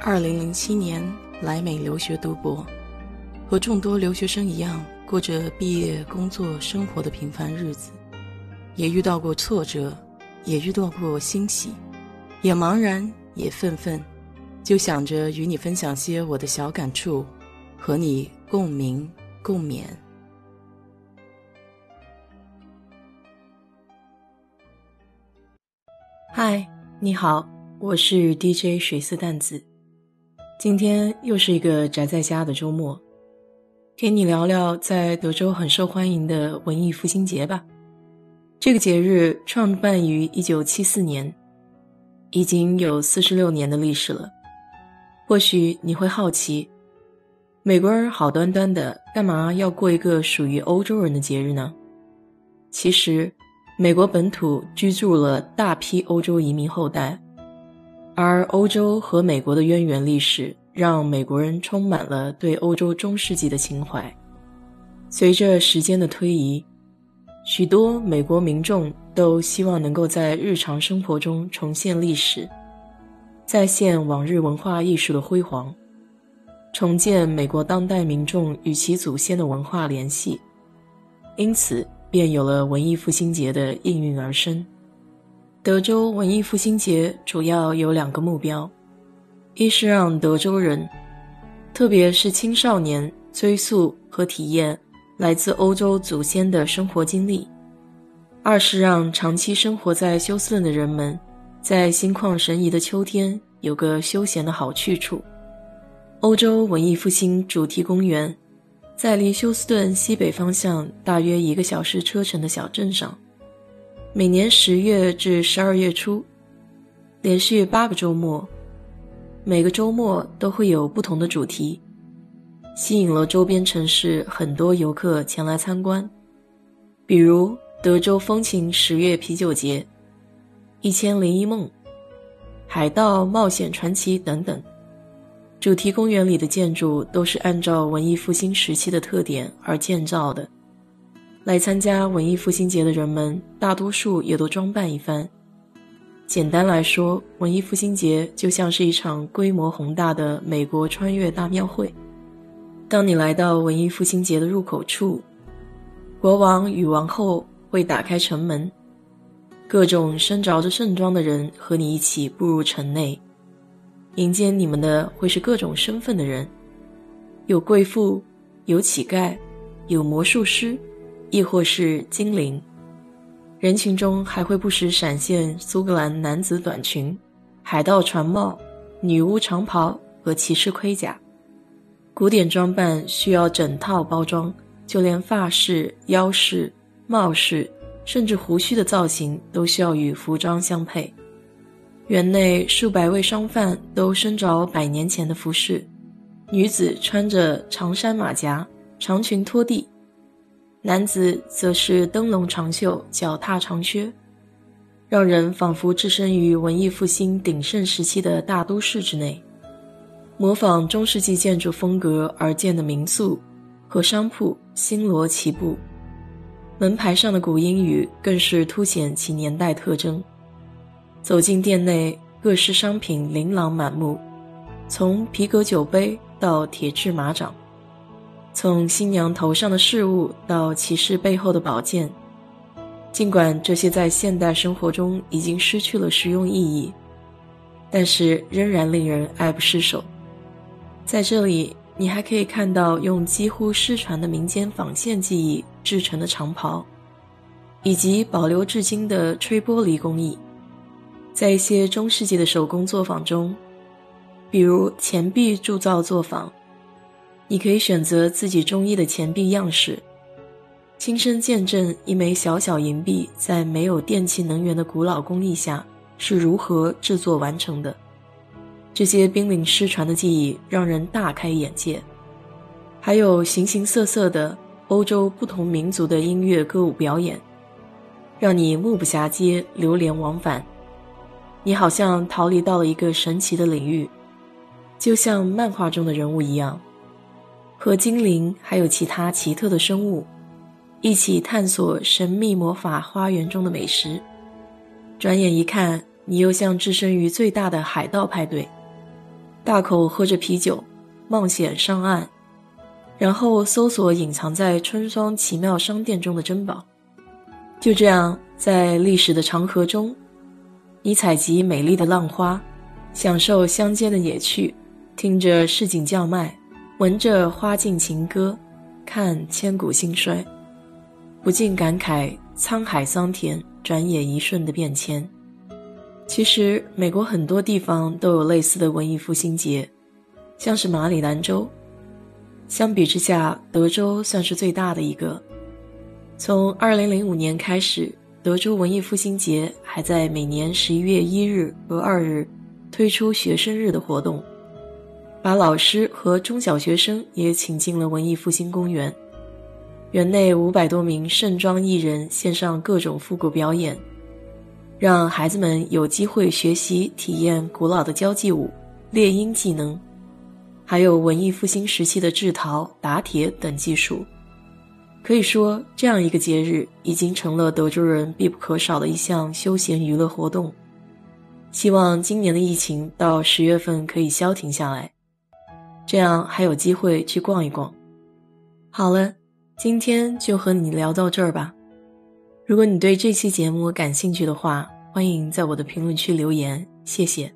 二零零七年来美留学读博，和众多留学生一样，过着毕业、工作、生活的平凡日子，也遇到过挫折，也遇到过欣喜，也茫然，也愤愤，就想着与你分享些我的小感触，和你共鸣共勉。嗨，你好，我是 DJ 水色淡子。今天又是一个宅在家的周末，给你聊聊在德州很受欢迎的文艺复兴节吧。这个节日创办于一九七四年，已经有四十六年的历史了。或许你会好奇，美国人好端端的，干嘛要过一个属于欧洲人的节日呢？其实，美国本土居住了大批欧洲移民后代。而欧洲和美国的渊源历史，让美国人充满了对欧洲中世纪的情怀。随着时间的推移，许多美国民众都希望能够在日常生活中重现历史，再现往日文化艺术的辉煌，重建美国当代民众与其祖先的文化联系。因此，便有了文艺复兴节的应运而生。德州文艺复兴节主要有两个目标：一是让德州人，特别是青少年追溯和体验来自欧洲祖先的生活经历；二是让长期生活在休斯顿的人们，在心旷神怡的秋天有个休闲的好去处。欧洲文艺复兴主题公园在离休斯顿西北方向大约一个小时车程的小镇上。每年十月至十二月初，连续八个周末，每个周末都会有不同的主题，吸引了周边城市很多游客前来参观。比如德州风情十月啤酒节、一千零一梦、海盗冒险传奇等等。主题公园里的建筑都是按照文艺复兴时期的特点而建造的。来参加文艺复兴节的人们，大多数也都装扮一番。简单来说，文艺复兴节就像是一场规模宏大的美国穿越大庙会。当你来到文艺复兴节的入口处，国王与王后会打开城门，各种身着着盛装的人和你一起步入城内。迎接你们的会是各种身份的人，有贵妇，有乞丐，有魔术师。亦或是精灵，人群中还会不时闪现苏格兰男子短裙、海盗船帽、女巫长袍和骑士盔甲。古典装扮需要整套包装，就连发饰、腰饰、帽饰，甚至胡须的造型都需要与服装相配。园内数百位商贩都身着百年前的服饰，女子穿着长衫马甲，长裙拖地。男子则是灯笼长袖、脚踏长靴，让人仿佛置身于文艺复兴鼎盛时期的大都市之内。模仿中世纪建筑风格而建的民宿和商铺星罗棋布，门牌上的古英语更是凸显其年代特征。走进店内，各式商品琳琅满目，从皮革酒杯到铁制马掌。从新娘头上的饰物到骑士背后的宝剑，尽管这些在现代生活中已经失去了实用意义，但是仍然令人爱不释手。在这里，你还可以看到用几乎失传的民间纺线技艺制成的长袍，以及保留至今的吹玻璃工艺。在一些中世纪的手工作坊中，比如钱币铸造作坊。你可以选择自己中意的钱币样式，亲身见证一枚小小银币在没有电气能源的古老工艺下是如何制作完成的。这些濒临失传的技艺让人大开眼界。还有形形色色的欧洲不同民族的音乐歌舞表演，让你目不暇接、流连忘返。你好像逃离到了一个神奇的领域，就像漫画中的人物一样。和精灵还有其他奇特的生物一起探索神秘魔法花园中的美食。转眼一看，你又像置身于最大的海盗派对。大口喝着啤酒，冒险上岸，然后搜索隐藏在春霜奇妙商店中的珍宝。就这样，在历史的长河中，你采集美丽的浪花，享受乡间的野趣，听着市井叫卖，闻着花径情歌，看千古兴衰，不禁感慨沧海桑田，转眼一瞬的变迁。其实，美国很多地方都有类似的文艺复兴节，像是马里兰州。相比之下，德州算是最大的一个。从2005年开始，德州文艺复兴节还在每年11月1日和2日推出学生日的活动，把老师和中小学生也请进了文艺复兴公园。园内五百多名盛装艺人献上各种复古表演。让孩子们有机会学习体验古老的交际舞、猎鹰技能，还有文艺复兴时期的制陶、打铁等技术。可以说，这样一个节日已经成了德州人必不可少的一项休闲娱乐活动。希望今年的疫情到十月份可以消停下来，这样还有机会去逛一逛。好了，今天就和你聊到这儿吧。如果你对这期节目感兴趣的话，欢迎在我的评论区留言，谢谢。